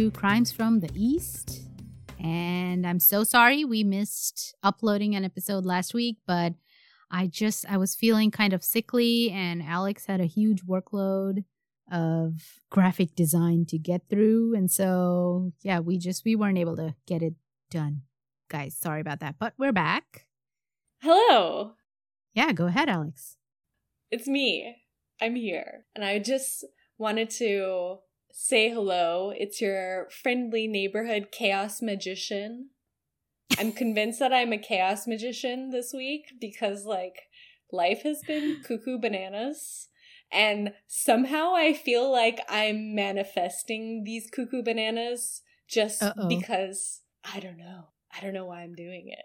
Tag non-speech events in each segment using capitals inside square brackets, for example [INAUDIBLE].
to Crimes from the East. And I'm so sorry we missed uploading an episode last week, but I just I was feeling kind of sickly and Alex had a huge workload of graphic design to get through and so yeah, we just we weren't able to get it done. Guys, sorry about that, but we're back. Hello. Yeah, go ahead, Alex. It's me. I'm here. And I just wanted to say hello. It's your friendly neighborhood chaos magician. I'm convinced that I'm a chaos magician this week because, like, life has been [LAUGHS] cuckoo bananas. And somehow I feel like I'm manifesting these cuckoo bananas just Uh-oh. because I don't know. I don't know why I'm doing it.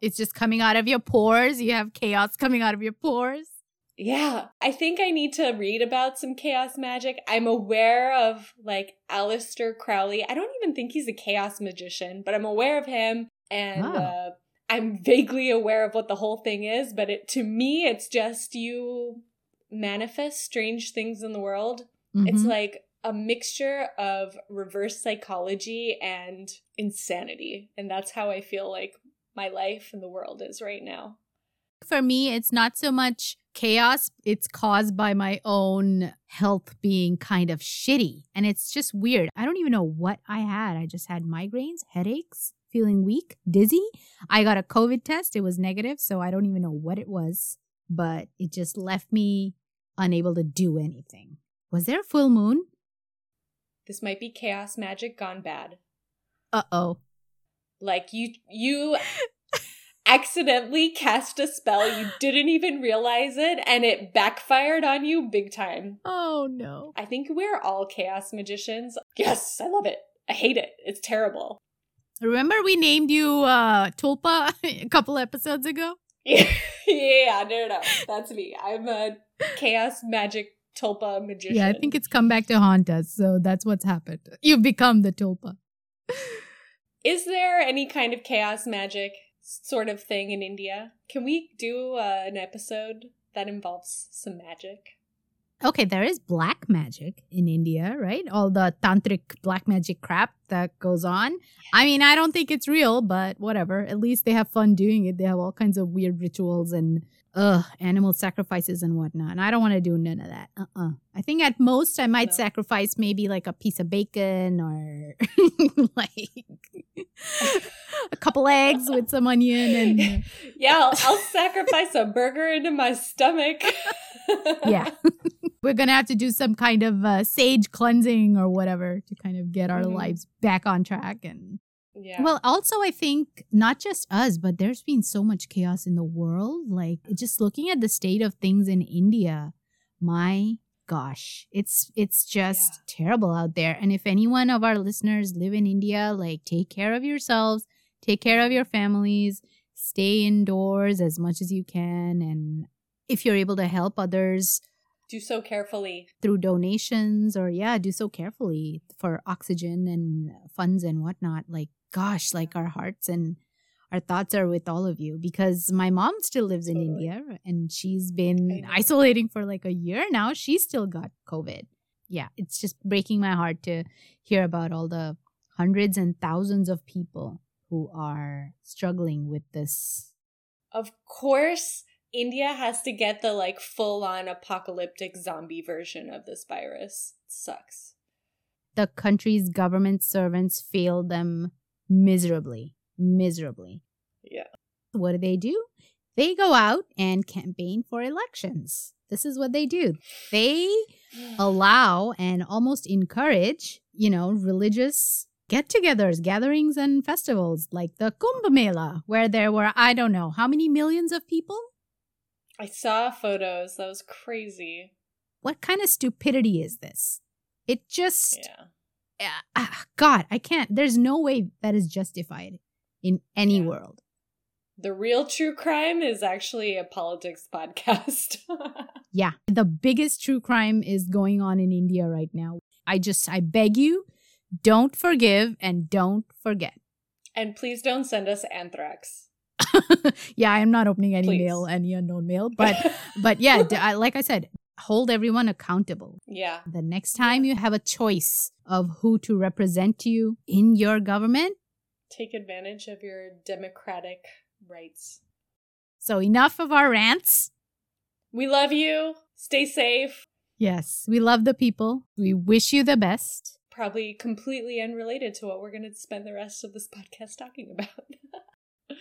It's just coming out of your pores. You have chaos coming out of your pores. Yeah, I think I need to read about some chaos magic. I'm aware of like Aleister Crowley. I don't even think he's a chaos magician, but I'm aware of him and oh. uh, I'm vaguely aware of what the whole thing is, but it to me it's just you manifest strange things in the world. Mm-hmm. It's like a mixture of reverse psychology and insanity. And that's how I feel like my life and the world is right now. For me, it's not so much chaos, it's caused by my own health being kind of shitty. And it's just weird. I don't even know what I had. I just had migraines, headaches, feeling weak, dizzy. I got a COVID test. It was negative, so I don't even know what it was, but it just left me unable to do anything. Was there a full moon? This might be chaos magic gone bad. Uh oh. Like you you accidentally cast a spell, you [GASPS] didn't even realize it, and it backfired on you big time. Oh no. I think we're all chaos magicians. Yes, I love it. I hate it. It's terrible. Remember we named you uh Tulpa [LAUGHS] a couple episodes ago? yeah, [LAUGHS] yeah, no, no, that's me. I'm a chaos magic Tulpa magician. Yeah, I think it's come back to haunt us, so that's what's happened. You've become the Tulpa. Is there any kind of chaos magic sort of thing in India. Can we do uh, an episode that involves some magic? Okay, there is black magic in India, right? All the tantric black magic crap that goes on. I mean, I don't think it's real, but whatever. At least they have fun doing it. They have all kinds of weird rituals and ugh, animal sacrifices and whatnot. And I don't want to do none of that. Uh uh-uh. uh I think at most I might no. sacrifice maybe like a piece of bacon or [LAUGHS] like a couple eggs with some onion and. [LAUGHS] Yeah, I'll, I'll sacrifice a burger into my stomach. [LAUGHS] yeah. We're going to have to do some kind of uh, sage cleansing or whatever to kind of get our mm-hmm. lives back on track and yeah. Well, also, I think not just us, but there's been so much chaos in the world. Like, just looking at the state of things in India, my gosh, it's it's just yeah. terrible out there. And if any one of our listeners live in India, like, take care of yourselves, take care of your families, stay indoors as much as you can, and if you're able to help others, do so carefully through donations or yeah do so carefully for oxygen and funds and whatnot like gosh, like our hearts and our thoughts are with all of you because my mom still lives in totally. India and she's been isolating for like a year now. She still got COVID. Yeah, it's just breaking my heart to hear about all the hundreds and thousands of people who are struggling with this. Of course, India has to get the like full on apocalyptic zombie version of this virus. It sucks. The country's government servants failed them miserably, miserably. Yeah. What do they do? They go out and campaign for elections. This is what they do. They allow and almost encourage, you know, religious get togethers, gatherings, and festivals like the Kumbh Mela, where there were, I don't know, how many millions of people? I saw photos. That was crazy. What kind of stupidity is this? It just. Yeah uh, God, I can't. There's no way that is justified in any yeah. world. The real true crime is actually a politics podcast. [LAUGHS] yeah, the biggest true crime is going on in India right now. I just, I beg you, don't forgive and don't forget. And please don't send us anthrax. [LAUGHS] yeah, I'm not opening any please. mail, any unknown mail, [LAUGHS] but but yeah, like I said, hold everyone accountable. Yeah. The next time you have a choice of who to represent you in your government, take advantage of your democratic rights. So, enough of our rants. We love you. Stay safe. Yes, we love the people. We wish you the best. Probably completely unrelated to what we're going to spend the rest of this podcast talking about. [LAUGHS]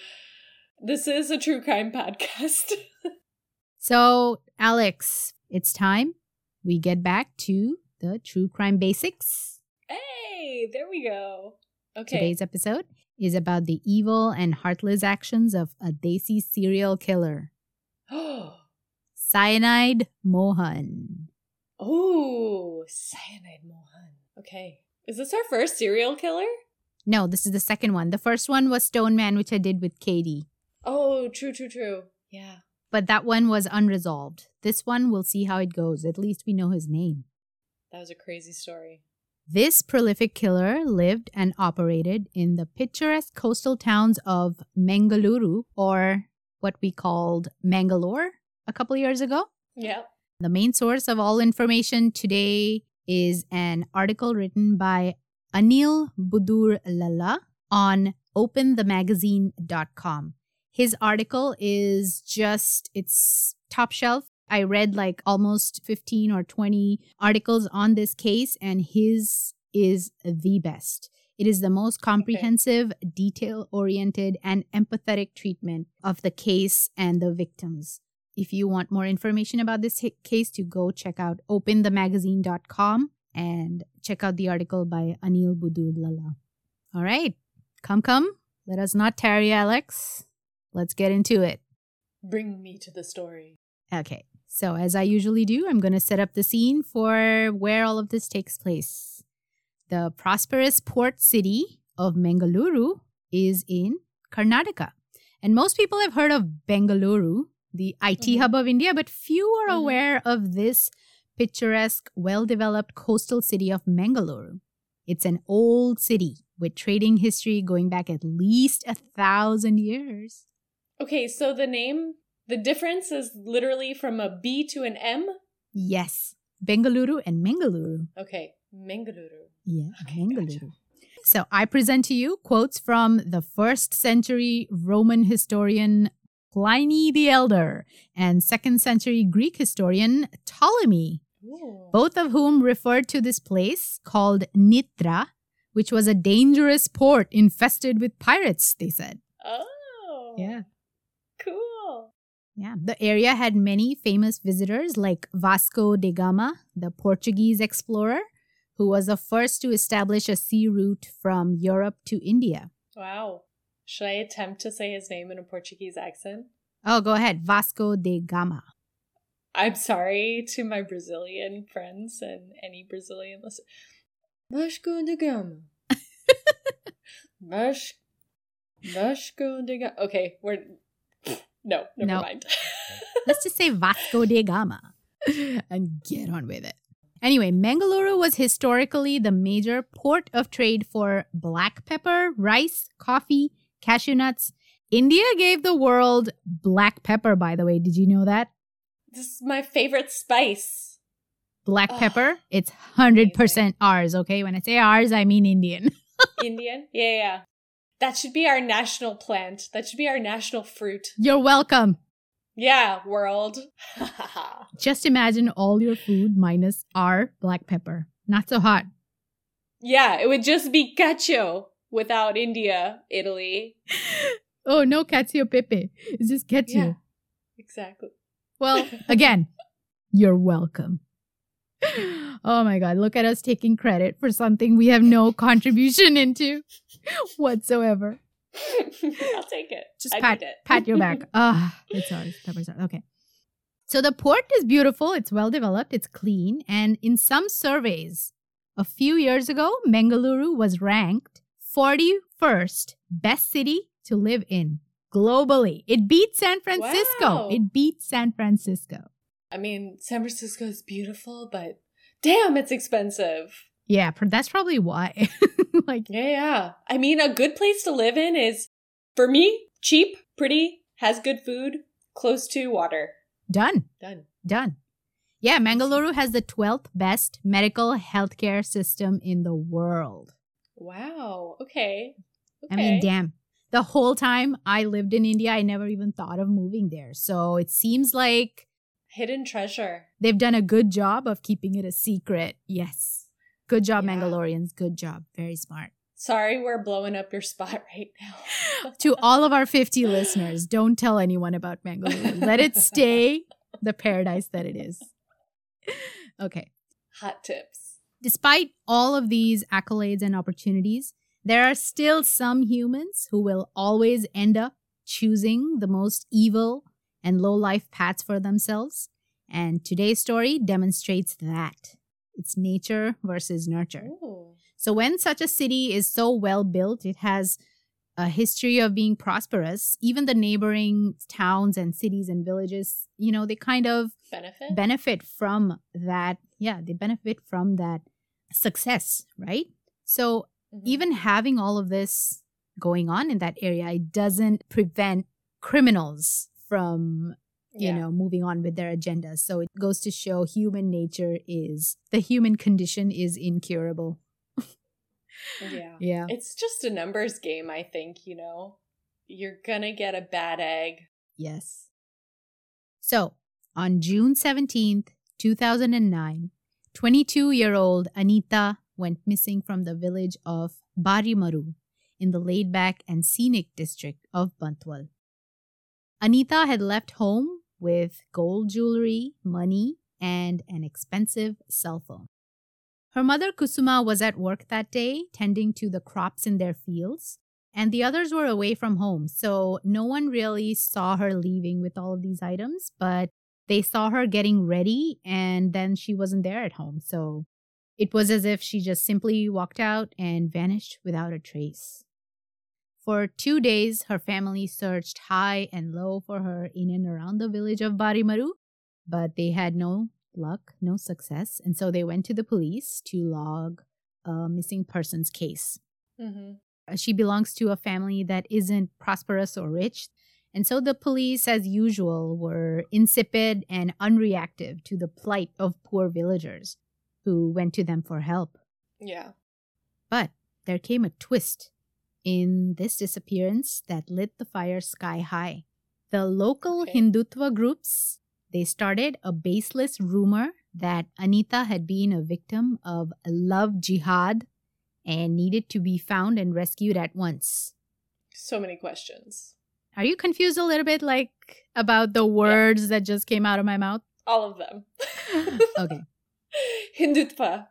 this is a true crime podcast. [LAUGHS] so, Alex, it's time we get back to the true crime basics. Hey, there we go. Okay. Today's episode is about the evil and heartless actions of a Desi serial killer. [GASPS] Cyanide Mohan. Oh, Cyanide Mohan. Okay. Is this our first serial killer? No, this is the second one. The first one was Stone Man, which I did with Katie. Oh, true, true, true. Yeah. But that one was unresolved. This one, we'll see how it goes. At least we know his name. That was a crazy story. This prolific killer lived and operated in the picturesque coastal towns of Mangaluru, or what we called Mangalore, a couple years ago. Yeah. The main source of all information today is an article written by Anil Budur Lulla on openthemagazine.com. His article is just, it's top shelf I read like almost 15 or 20 articles on this case, and his is the best. It is the most comprehensive, okay. detail oriented, and empathetic treatment of the case and the victims. If you want more information about this case, to go check out openthemagazine.com and check out the article by Anil Budur Lulla. All right, come, come. Let us not tarry, Alex. Let's get into it. Bring me to the story. Okay. So, as I usually do, I'm going to set up the scene for where all of this takes place. The prosperous port city of Mangaluru is in Karnataka. And most people have heard of Bengaluru, the IT mm-hmm. hub of India, but few are mm-hmm. aware of this picturesque, well developed coastal city of Mangaluru. It's an old city with trading history going back at least a thousand years. Okay, so the name the difference is literally from a B to an M? Yes. Bengaluru and Mangaluru. Okay. Mangaluru. Yeah, okay, Mangaluru. Gotcha. So I present to you quotes from the first century Roman historian Pliny the Elder and second century Greek historian Ptolemy, Ooh. both of whom referred to this place called Nitra, which was a dangerous port infested with pirates, they said. Oh. Yeah. Yeah, the area had many famous visitors like Vasco da Gama, the Portuguese explorer, who was the first to establish a sea route from Europe to India. Wow. Should I attempt to say his name in a Portuguese accent? Oh, go ahead. Vasco da Gama. I'm sorry to my Brazilian friends and any Brazilian listeners. Vasco da Gama. [LAUGHS] Vas- Vasco da Gama. Okay, we're no, never nope. mind. [LAUGHS] Let's just say Vasco da Gama and get on with it. Anyway, Mangaluru was historically the major port of trade for black pepper, rice, coffee, cashew nuts. India gave the world black pepper, by the way. Did you know that? This is my favorite spice. Black pepper, it's 100% amazing. ours, okay? When I say ours, I mean Indian. [LAUGHS] Indian? Yeah, yeah. That should be our national plant. That should be our national fruit. You're welcome. Yeah, world. [LAUGHS] Just imagine all your food minus our black pepper. Not so hot. Yeah, it would just be cacio without India, Italy. [LAUGHS] oh, no cacio pepe. It's just cacio. Yeah, exactly. Well, [LAUGHS] again, you're welcome. Oh my God, look at us taking credit for something we have no contribution into whatsoever. [LAUGHS] I'll take it. Just I pat, it. pat your back. [LAUGHS] Ah, oh, it's ours. Pepper's. Okay. So the port is beautiful. It's well developed. It's clean. And in some surveys, a few years ago, Mangaluru was ranked 41st best city to live in globally. It beat San Francisco. Wow. It beat San Francisco. I mean, San Francisco is beautiful, but damn, it's expensive. Yeah, that's probably why. [LAUGHS] like, yeah, yeah. I mean, a good place to live in is, for me, cheap, pretty, has good food, close to water. Done. Done. Done. Yeah, Mangaluru has the 12th best medical healthcare system in the world. Wow. Okay. okay. I mean, damn. The whole time I lived in India, I never even thought of moving there. So it seems like hidden treasure. They've done a good job of keeping it a secret. Yes. Good job, yeah. Mangalorians. Good job. Very smart. Sorry, we're blowing up your spot [LAUGHS] right now. to all of our 50 listeners, don't tell anyone about Mangalore. Let it stay the paradise that it is. Okay. Hot tips. Despite all of these accolades and opportunities, there are still some humans who will always end up choosing the most evil and low life paths for themselves. And today's story demonstrates that it's nature versus nurture. Ooh. So, when such a city is so well built, it has a history of being prosperous. Even the neighboring towns and cities and villages, you know, they kind of benefit benefit from that. Yeah, they benefit from that success, right? So, mm-hmm. even having all of this going on in that area, it doesn't prevent criminals from you yeah. know moving on with their agendas so it goes to show human nature is the human condition is incurable. Yeah. [LAUGHS] Yeah. It's just a numbers game i think you know? You're gonna get a bad egg. Yes. So on june 17th 2009 22 year old anita went missing from the village of barimaru in the laid back and scenic district of bantwal Anita had left home with gold jewelry, money, and an expensive cell phone. Her mother Kusuma was at work that day, tending to the crops in their fields, and the others were away from home, so no one really saw her leaving with all of these items, but they saw her getting ready, and then she wasn't there at home, so it was as if she just simply walked out and vanished without a trace. For two days, her family searched high and low for her in and around the village of Barimaru, but they had no luck, no success, and so they went to the police to log a missing persons case. Mm-hmm. Uh, she belongs to a family that isn't prosperous or rich, and so the police, as usual, were insipid and unreactive to the plight of poor villagers who went to them for help. Yeah. But there came a twist in this disappearance that lit the fire sky high. The local okay. Hindutva groups they started a baseless rumor that Anita had been a victim of love jihad and needed to be found and rescued at once. So many questions. Are you confused a little bit like about the words yeah. that just came out of my mouth? All of them. [LAUGHS] okay. [LAUGHS] Hindutva.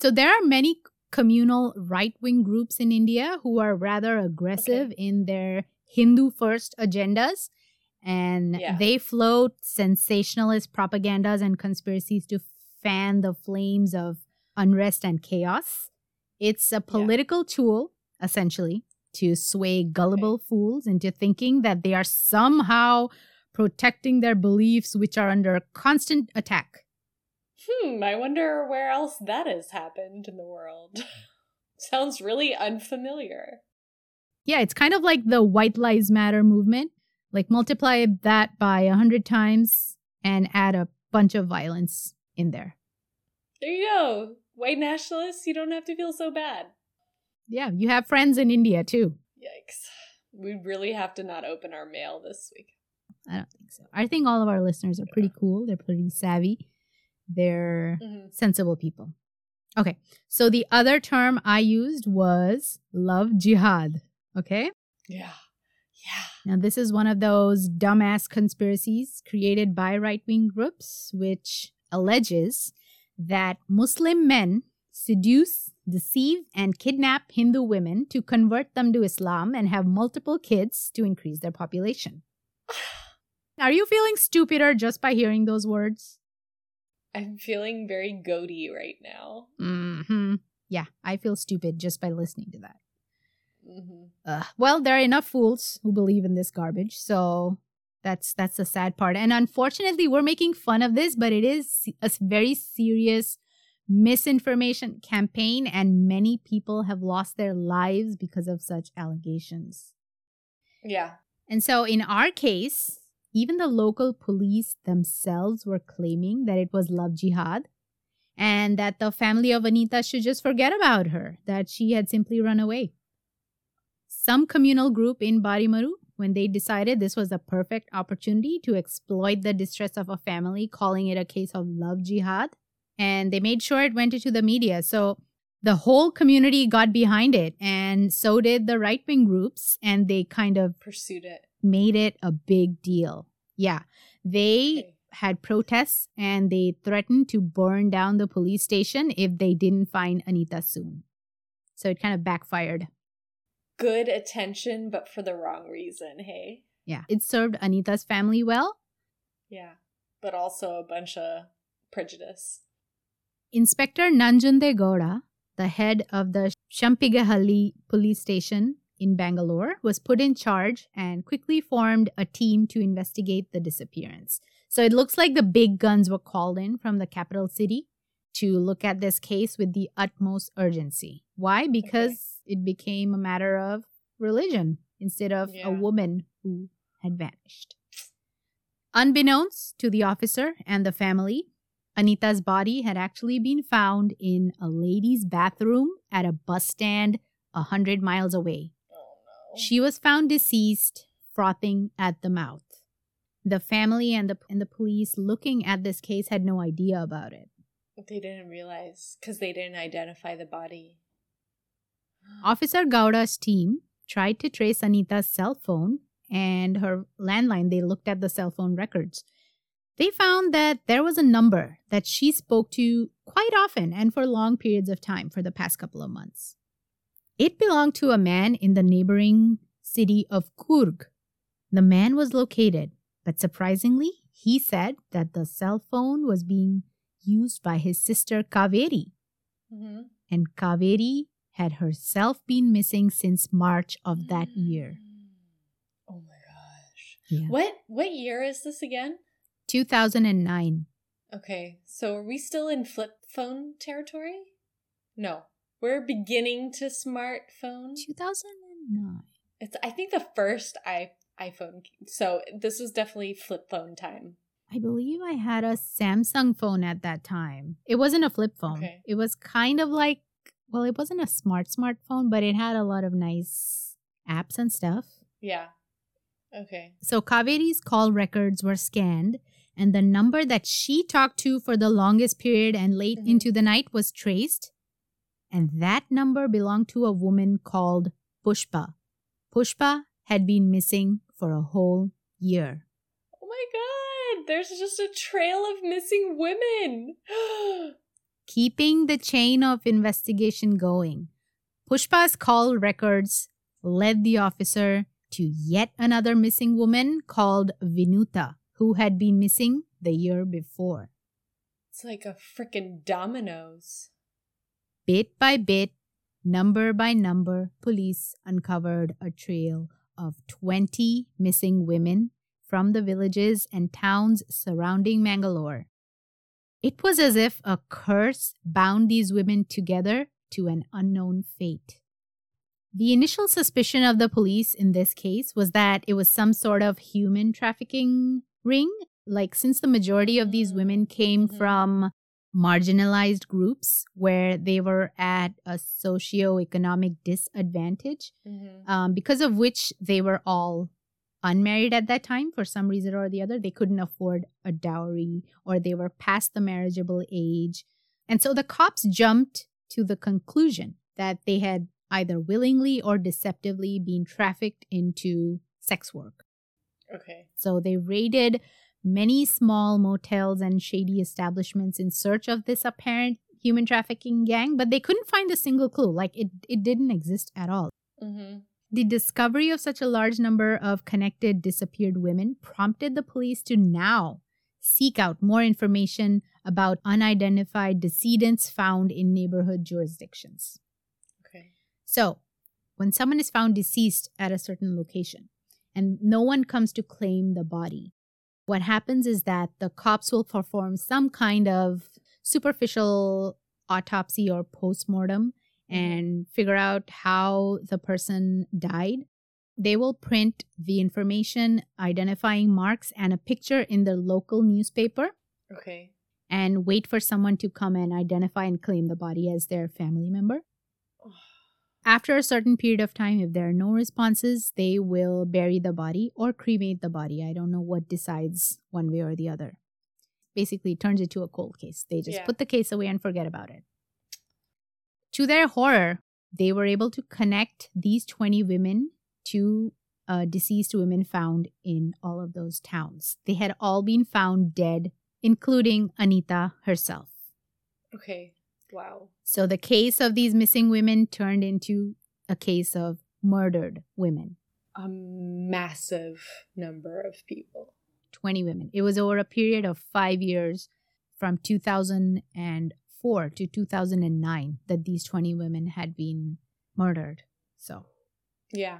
So there are many communal right wing groups in India who are rather aggressive okay. in their Hindu first agendas. And yeah. they float sensationalist propagandas and conspiracies to fan the flames of unrest and chaos. It's a political yeah. tool, essentially, to sway gullible okay. fools into thinking that they are somehow protecting their beliefs, which are under constant attack hmm, I wonder where else that has happened in the world. [LAUGHS] Sounds really unfamiliar. Yeah, it's kind of like the White Lives Matter movement. Like multiply that by a hundred times and add a bunch of violence in there. There you go. White nationalists, you don't have to feel so bad. Yeah, you have friends in India too. Yikes. We really have to not open our mail this week. I don't think so. I think all of our listeners are pretty cool. They're pretty savvy. They're mm-hmm. sensible people. Okay. So the other term I used was love jihad. Okay. Yeah. Yeah. Now, this is one of those dumbass conspiracies created by right wing groups, which alleges that Muslim men seduce, deceive, and kidnap Hindu women to convert them to Islam and have multiple kids to increase their population. [SIGHS] Are you feeling stupider just by hearing those words? I'm feeling very goaty right now. Hmm. Yeah, I feel stupid just by listening to that. Mm-hmm. Uh, well, there are enough fools who believe in this garbage, so that's that's the sad part. And unfortunately, we're making fun of this, but it is a very serious misinformation campaign, and many people have lost their lives because of such allegations. Yeah. And so, in our case, even the local police themselves were claiming that it was love jihad and that the family of Anita should just forget about her, that she had simply run away. Some communal group in Barimaru, when they decided this was a perfect opportunity to exploit the distress of a family, calling it a case of love jihad, and they made sure it went into the media. So the whole community got behind it, and so did the right wing groups, and they kind of pursued it, made it a big deal. Yeah. They had protests and they threatened to burn down the police station if they didn't find Anita soon. So it kind of backfired. Good attention, but for the wrong reason, hey? Yeah. It served Anita's family well. Yeah. But also a bunch of prejudice. Inspector Nanjunde Gowda, the head of the Shampigehalli police station in Bangalore, was put in charge and quickly formed a team to investigate the disappearance. So it looks like the big guns were called in from the capital city to look at this case with the utmost urgency. Why? Because okay. it became a matter of religion instead of yeah. a woman who had vanished. Unbeknownst to the officer and the family, Anita's body had actually been found in a lady's bathroom at a bus stand a hundred miles away. She was found deceased, frothing at the mouth. The family and the and the police looking at this case had no idea about it. They didn't realize because they didn't identify the body. [GASPS] Officer Gowda's team tried to trace Anita's cell phone and her landline. They looked at the cell phone records. They found that there was a number that she spoke to quite often and for long periods of time for the past couple of months. It belonged to a man in the neighboring city of Coorg. The man was located but surprisingly, he said that the cell phone was being used by his sister Kaveri. Mm-hmm. And Kaveri had herself been missing since March of that year. Oh my gosh. Yeah. What what year is this again? 2009. Okay. So are we still in flip phone territory? No. We're beginning to smartphone. 2009. It's I think the first i iPhone. So this was definitely flip phone time. I believe I had a Samsung phone at that time. It wasn't a flip phone. Okay. It was kind of like, well, it wasn't a smart smartphone, but it had a lot of nice apps and stuff. Yeah. Okay. So Kaveri's call records were scanned, and the number that she talked to for the longest period and late mm-hmm. into the night was traced. And that number belonged to a woman called Pushpa. Pushpa had been missing for a whole year. Oh my god, there's just a trail of missing women. [GASPS] Keeping the chain of investigation going, Pushpa's call records led the officer to yet another missing woman called Vinuta, who had been missing the year before. It's like a frickin' dominoes. Bit by bit, number by number, police uncovered a trail of 20 missing women from the villages and towns surrounding Mangalore. It was as if a curse bound these women together to an unknown fate. The initial suspicion of the police in this case was that it was some sort of human trafficking ring. Like, since the majority of these women came mm-hmm. from marginalized groups where they were at a socio-economic disadvantage mm-hmm. um, because of which they were all unmarried at that time for some reason or the other. They couldn't afford a dowry or they were past the marriageable age. And so the cops jumped to the conclusion that they had either willingly or deceptively been trafficked into sex work. Okay. So they raided many small motels and shady establishments in search of this apparent human trafficking gang, but they couldn't find a single clue. Like it, it didn't exist at all. Mm-hmm. The discovery of such a large number of connected disappeared women prompted the police to now seek out more information about unidentified decedents found in neighborhood jurisdictions. Okay. So, when someone is found deceased at a certain location and no one comes to claim the body, what happens is that the cops will perform some kind of superficial autopsy or postmortem mm-hmm. and figure out how the person died. they will print the information identifying marks and a picture in the local newspaper. Okay. And wait for someone to come and identify and claim the body as their family member. After a certain period of time, if there are no responses, they will bury the body or cremate the body. I don't know what decides one way or the other. Basically, it turns into a cold case. They just yeah. put the case away and forget about it. To their horror, they were able to connect these 20 women to uh, deceased women found in all of those towns. They had all been found dead, including Anita herself. Okay. Wow. So the case of these missing women turned into a case of murdered women. A massive number of people. 20 women. It was over a period of five years from 2004 to 2009 that these 20 women had been murdered. So, yeah.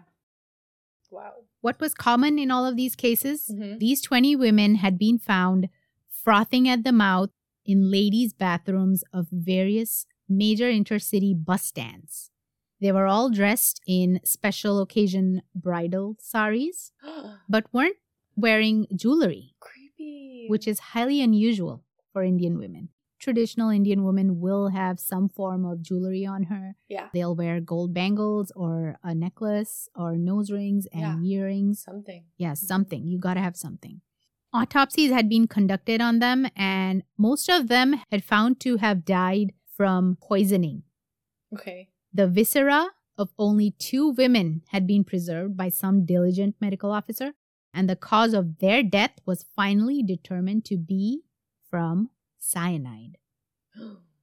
Wow. What was common in all of these cases? Mm-hmm. These 20 women had been found frothing at the mouth in ladies' bathrooms of various major intercity bus stands. They were all dressed in special occasion bridal saris, [GASPS] but weren't wearing jewelry. Creepy. Which is highly unusual for Indian women traditional Indian women will have some form of jewelry on her. Yeah. They'll wear gold bangles or a necklace or nose rings and yeah. earrings. Something. Yeah, mm-hmm. something. You got to have something. Autopsies had been conducted on them, and most of them had found to have died from poisoning. Okay. The viscera of only two women had been preserved by some diligent medical officer, and the cause of their death was finally determined to be from cyanide. [GASPS] [GASPS]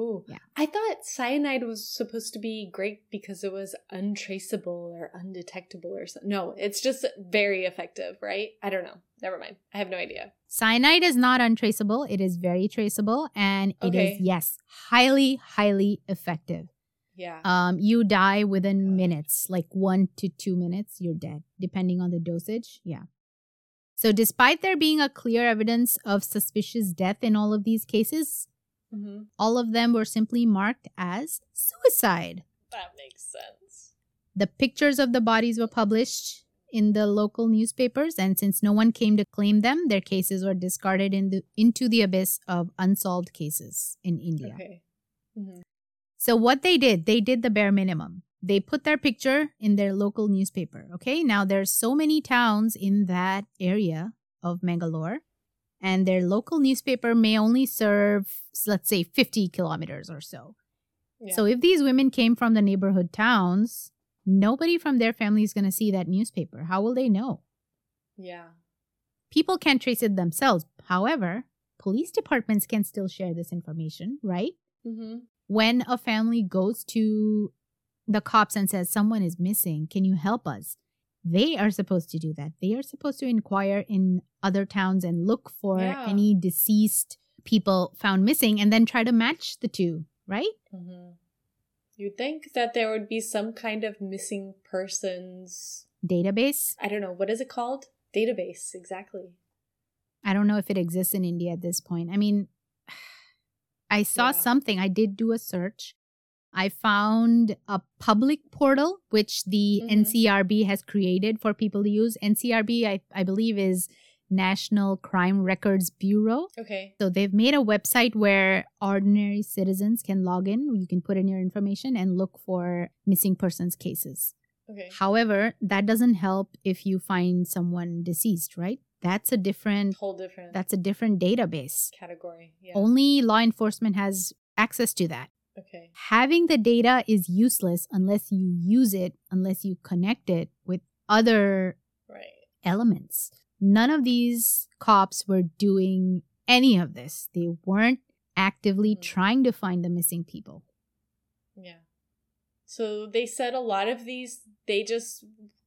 Ooh. Yeah. I thought cyanide was supposed to be great because it was untraceable or undetectable or something. No, it's just very effective, right? I don't know. Never mind. I have no idea. Cyanide is not untraceable. It is very traceable and it okay. is yes, highly highly effective. Yeah. Um you die within minutes, like 1 to 2 minutes, you're dead depending on the dosage. Yeah. So, despite there being a clear evidence of suspicious death in all of these cases, mm-hmm. all of them were simply marked as suicide. That makes sense. The pictures of the bodies were published in the local newspapers, and since no one came to claim them, their cases were discarded in the, into the abyss of unsolved cases in India. Okay. Mm-hmm. So, what they did, they did the bare minimum they put their picture in their local newspaper. Okay. Now there's so many towns in that area of Mangalore, and their local newspaper may only serve, let's say, 50 kilometers or so. Yeah. So if these women came from the neighborhood towns, nobody from their family is going to see that newspaper. How will they know? Yeah. People can't trace it themselves. However, police departments can still share this information, right? Mm-hmm. When a family goes to the cops and says someone is missing can you help us they are supposed to do that. They are supposed to inquire in other towns and look for yeah. any deceased people found missing and then try to match the two right? Mm-hmm. you'd think that there would be some kind of missing persons database? I don't know. What is it called? Database exactly. I don't know if it exists in india at this point. I mean [SIGHS] i saw yeah. something. I did do a search I found a public portal which the mm-hmm. NCRB has created for people to use. NCRB, I, I believe, is National Crime Records Bureau. Okay. So they've made a website where ordinary citizens can log in. You can put in your information and look for missing persons cases. Okay. However, that doesn't help if you find someone deceased, right? That's a different whole different. That's a different database category. Yeah. Only law enforcement has access to that. Okay. Having the data is useless unless you use it, unless you connect it with other right. elements. None of these cops were doing any of this. They weren't actively mm-hmm. trying to find the missing people. Yeah. So they said a lot of these, they just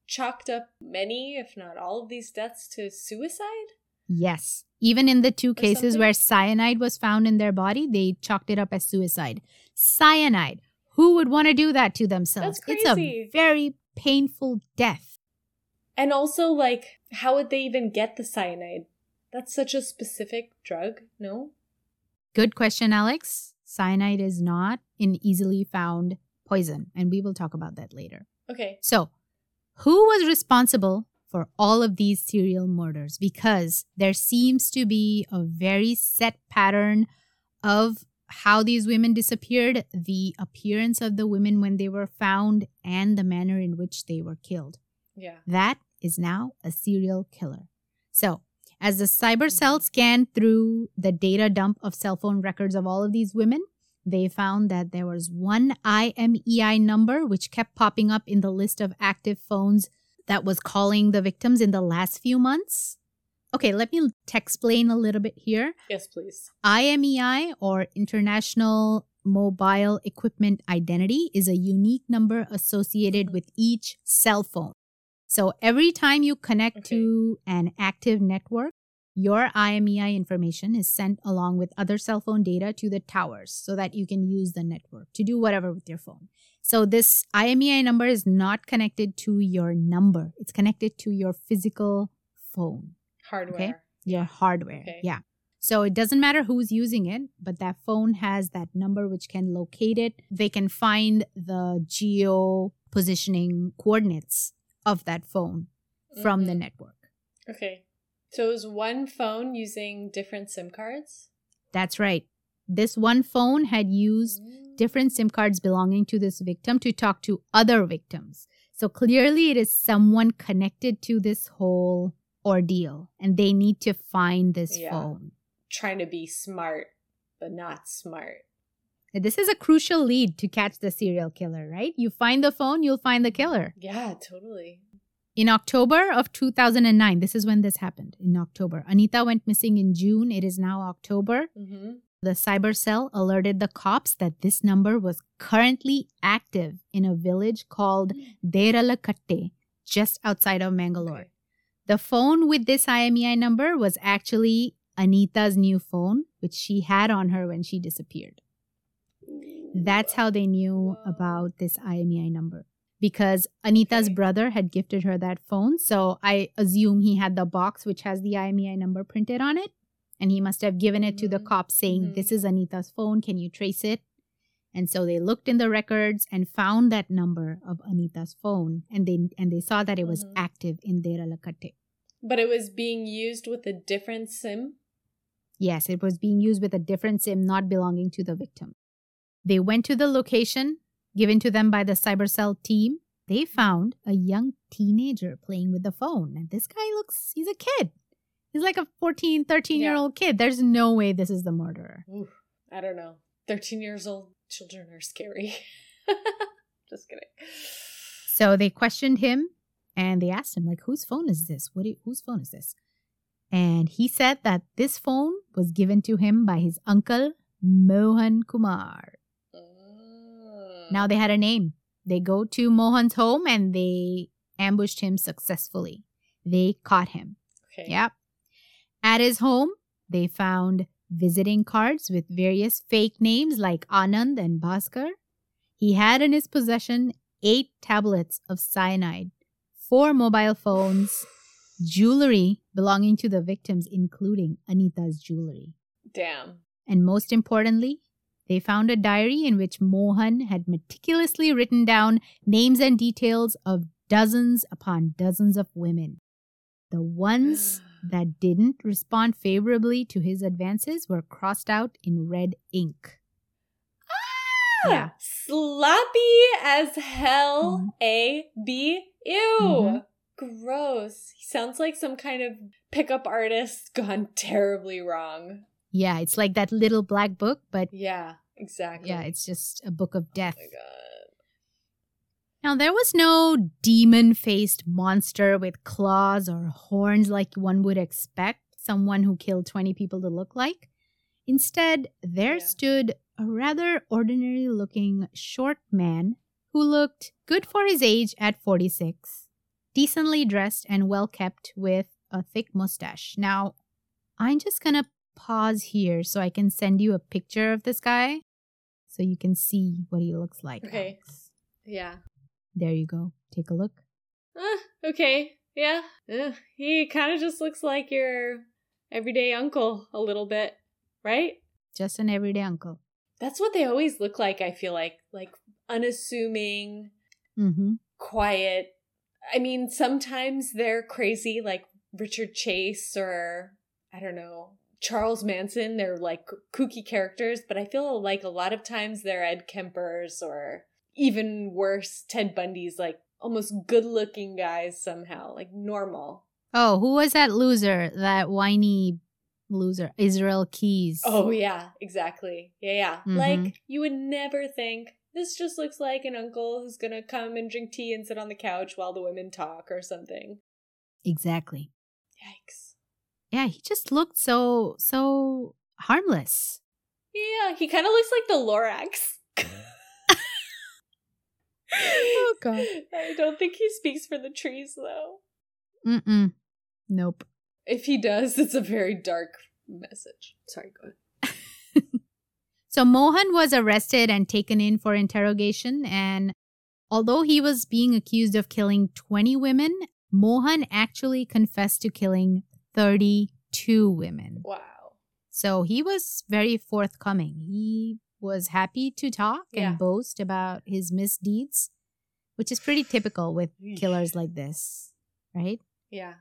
chalked up many, if not all of these deaths to suicide? Yes. Even in the two cases where cyanide was found in their body, they chalked it up as suicide. Cyanide. Who would want to do that to themselves? It's a very painful death. And also, like, how would they even get the cyanide? That's such a specific drug, no? Good question, Alex. Cyanide is not an easily found poison, and we will talk about that later. Okay. So, who was responsible for all of these serial murders? Because there seems to be a very set pattern of how these women disappeared, the appearance of the women when they were found, and the manner in which they were killed. Yeah. That is now a serial killer. So, as the cyber mm-hmm. cell scanned through the data dump of cell phone records of all of these women, they found that there was one IMEI number which kept popping up in the list of active phones that was calling the victims in the last few months. Okay, let me explain a little bit here. Yes, please. IMEI or International Mobile Equipment Identity is a unique number associated with each cell phone. So every time you connect okay. to an active network, your IMEI information is sent along with other cell phone data to the towers so that you can use the network to do whatever with your phone. So this IMEI number is not connected to your number. It's connected to your physical phone. Hardware. Okay? Your hardware. Okay. Yeah. So it doesn't matter who's using it, but that phone has that number which can locate it. They can find the geo positioning coordinates of that phone from mm-hmm. the network. Okay. So is one phone using different SIM cards? That's right. This one phone had used mm. Different SIM cards belonging to this victim to talk to other victims. So clearly, it is someone connected to this whole ordeal, and they need to find this yeah. phone. Trying to be smart, but not smart. This is a crucial lead to catch the serial killer, right? You find the phone, you'll find the killer. Yeah, totally. In October of 2009, this is when this happened. In October, Anita went missing in June. It is now October. Mm-hmm. The cyber cell alerted the cops that this number was currently active in a village called Deralakatte, just outside of Mangalore. The phone with this IMEI number was actually Anita's new phone, which she had on her when she disappeared. That's how they knew about this IMEI number because Anita's brother had gifted her that phone. So I assume he had the box which has the IMEI number printed on it. And he must have given it to the cops saying, mm-hmm. This is Anita's phone. Can you trace it? And so they looked in the records and found that number of Anita's phone and they and they saw that it was mm-hmm. active in Deralakatte. But it was being used with a different SIM? Yes, it was being used with a different SIM not belonging to the victim. They went to the location given to them by the cybercell team, they found a young teenager playing with the phone. And this guy looks, he's a kid. He's like a 14, 13 year old kid. There's no way this is the murderer. Ooh, I don't know. 13 years old children are scary. [LAUGHS] Just kidding. So they questioned him and they asked him, like, whose phone is this? What? You, whose phone is this? And he said that this phone was given to him by his uncle, Mohan Kumar. Oh. Now they had a name. They go to Mohan's home and they ambushed him successfully. They caught him. Okay. Yep. At his home, they found visiting cards with various fake names like Anand and Bhaskar. He had in his possession eight tablets of cyanide, four mobile phones, jewelry belonging to the victims, including Anita's jewelry. Damn. And most importantly, they found a diary in which Mohan had meticulously written down names and details of dozens upon dozens of women. The ones [SIGHS] [GASPS] [GASPS] that didn't respond favorably to his advances were crossed out in red ink. Ah, yeah. Sloppy as hell. Mm-hmm. A B. Ew. Mm-hmm. Gross. He sounds like some kind of pickup artist gone [LAUGHS] terribly wrong. Yeah, it's like that little black book, but yeah, exactly. Yeah, it's just a book of death. Oh my god. Now, there was no demon faced monster with claws or horns like one would expect someone who killed 20 people to look like. Instead, there yeah. stood a rather ordinary looking short man who looked good for his age at 46, decently dressed and well kept with a thick mustache. Now, I'm just gonna pause here so I can send you a picture of this guy so you can see what he looks like. Okay. Alex. Yeah. There you go. Take a look. Uh, okay. Yeah. Uh, he kind of just looks like your everyday uncle a little bit, right? Just an everyday uncle. That's what they always look like, I feel like. Like unassuming, mm-hmm. quiet, I mean, sometimes they're crazy, like Richard Chase or I don't know, Charles Manson. They're like kooky characters, but I feel like a lot of times they're Ed Kempers or even worse, Ted Bundy's like almost good looking guys somehow, like normal. Oh, who was that loser? That whiny loser, Israel Keyes. Oh, yeah, exactly. Yeah, yeah. Mm-hmm. Like, you would never think this just looks like an uncle who's gonna come and drink tea and sit on the couch while the women talk or something. Exactly. Yikes. Yeah, he just looked so, so harmless. Yeah, he kind of looks like the Lorax. [LAUGHS] oh, God. I don't think he speaks for the trees, though. Mm-mm. Nope. If he does, it's a very dark message. Sorry, go ahead. [LAUGHS] so Mohan was arrested and taken in for interrogation. And although he was being accused of killing 20 women, Mohan actually confessed to killing 32 women. Wow. So he was very forthcoming. He was happy to talk yeah. and boast about his misdeeds, which is pretty typical with killers like this, right? Yeah.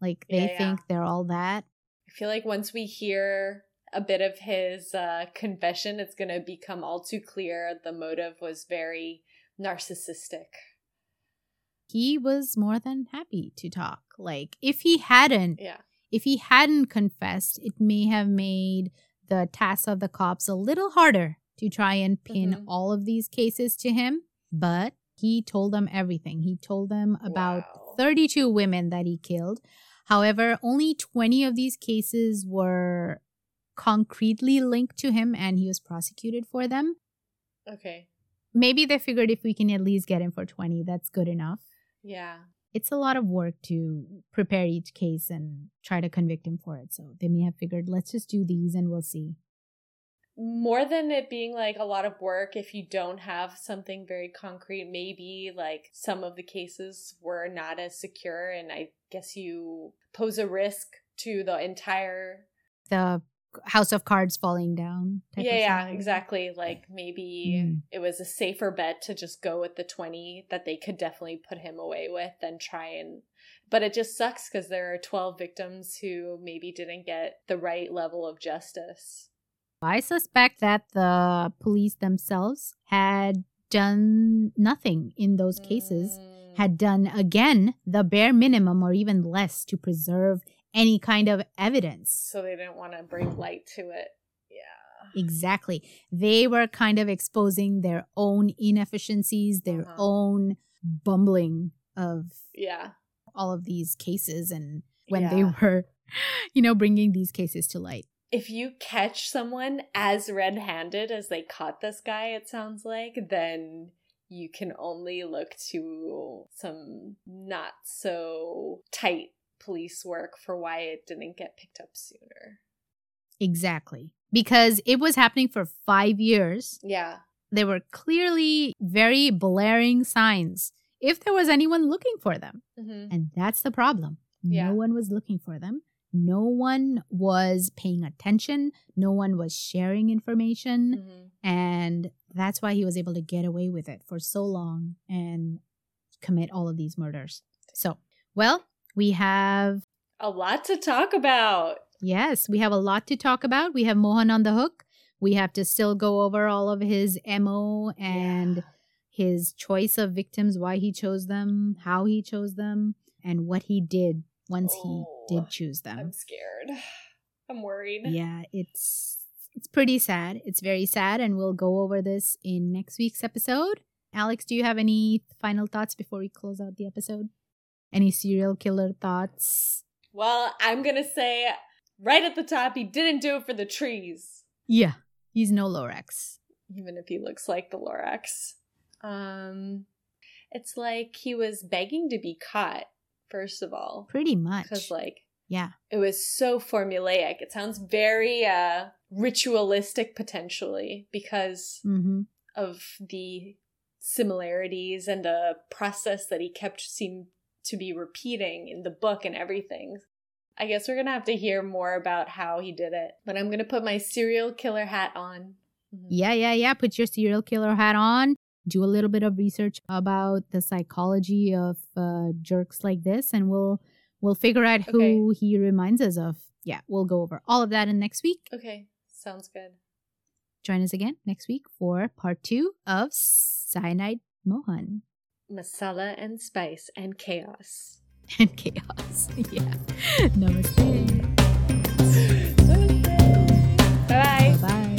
Like they yeah, think they're all that. I feel like once we hear a bit of his uh, confession, it's going to become all too clear the motive was very narcissistic. He was more than happy to talk. Like if he hadn't, yeah. if he hadn't confessed, it may have made the task of the cops a little harder to try and pin mm-hmm. all of these cases to him. But he told them everything. He told them about wow. 32 women that he killed. However, only 20 of these cases were concretely linked to him and he was prosecuted for them. Okay. Maybe they figured if we can at least get him for 20, that's good enough. Yeah. It's a lot of work to prepare each case and try to convict him for it. So they may have figured, let's just do these and we'll see more than it being like a lot of work if you don't have something very concrete maybe like some of the cases were not as secure and i guess you pose a risk to the entire the house of cards falling down yeah yeah exactly like maybe mm. it was a safer bet to just go with the 20 that they could definitely put him away with than try and but it just sucks because there are 12 victims who maybe didn't get the right level of justice I suspect that the police themselves had done nothing in those cases, mm. had done again the bare minimum or even less to preserve any kind of evidence. So they didn't want to bring light to it. Yeah. Exactly. They were kind of exposing their own inefficiencies, their uh-huh. own bumbling of yeah all of these cases and when yeah. they were [LAUGHS] you know bringing these cases to light if you catch someone as red handed as they caught this guy, it sounds like, then you can only look to some not so tight police work for why it didn't get picked up sooner. Exactly. Because it was happening for five years. Yeah. There were clearly very blaring signs if there was anyone looking for them. Mm-hmm. And that's the problem. Yeah. No one was looking for them no one was paying attention, no one was sharing information. Mm-hmm. And that's why he was able to get away with it for so long and commit all of these murders. So, well, we have a lot to talk about. Yes, we have a lot to talk about. We have Mohan on the hook. We have to still go over all of his MO and yeah. his choice of victims, why he chose them, how he chose them, and what he did once oh, he did choose them. I'm scared. [SIGHS] I'm worried. Yeah, it's it's pretty sad. It's very sad and we'll go over this in next week's episode. Alex, do you have any final thoughts before we close out the episode? Any serial killer thoughts? Well, I'm going to say right at the top he didn't do it for the trees. Yeah, he's no Lorax. Even if he looks like the Lorax. Um it's like he was begging to be caught first of all. Pretty much. Because, like, yeah. It was so formulaic. It sounds very uh, ritualistic potentially because mm-hmm. of the similarities and the process that he kept seem to be repeating in the book and everything. I guess we're gonna have to hear more about how he did it. But I'm gonna put my serial killer hat on. Mm-hmm. Yeah, yeah, yeah. Put your serial killer hat on do a little bit of research about the psychology of uh, jerks like this, and we'll we'll figure out okay. who he reminds us of. Yeah, we'll go over all of that in next week. Okay, sounds good. Join us again next week for part two of Cyanide Mohan. Masala and spice and chaos. [LAUGHS] And chaos. [LAUGHS] Yeah. Namaste. [LAUGHS] Namaste. Bye. Bye.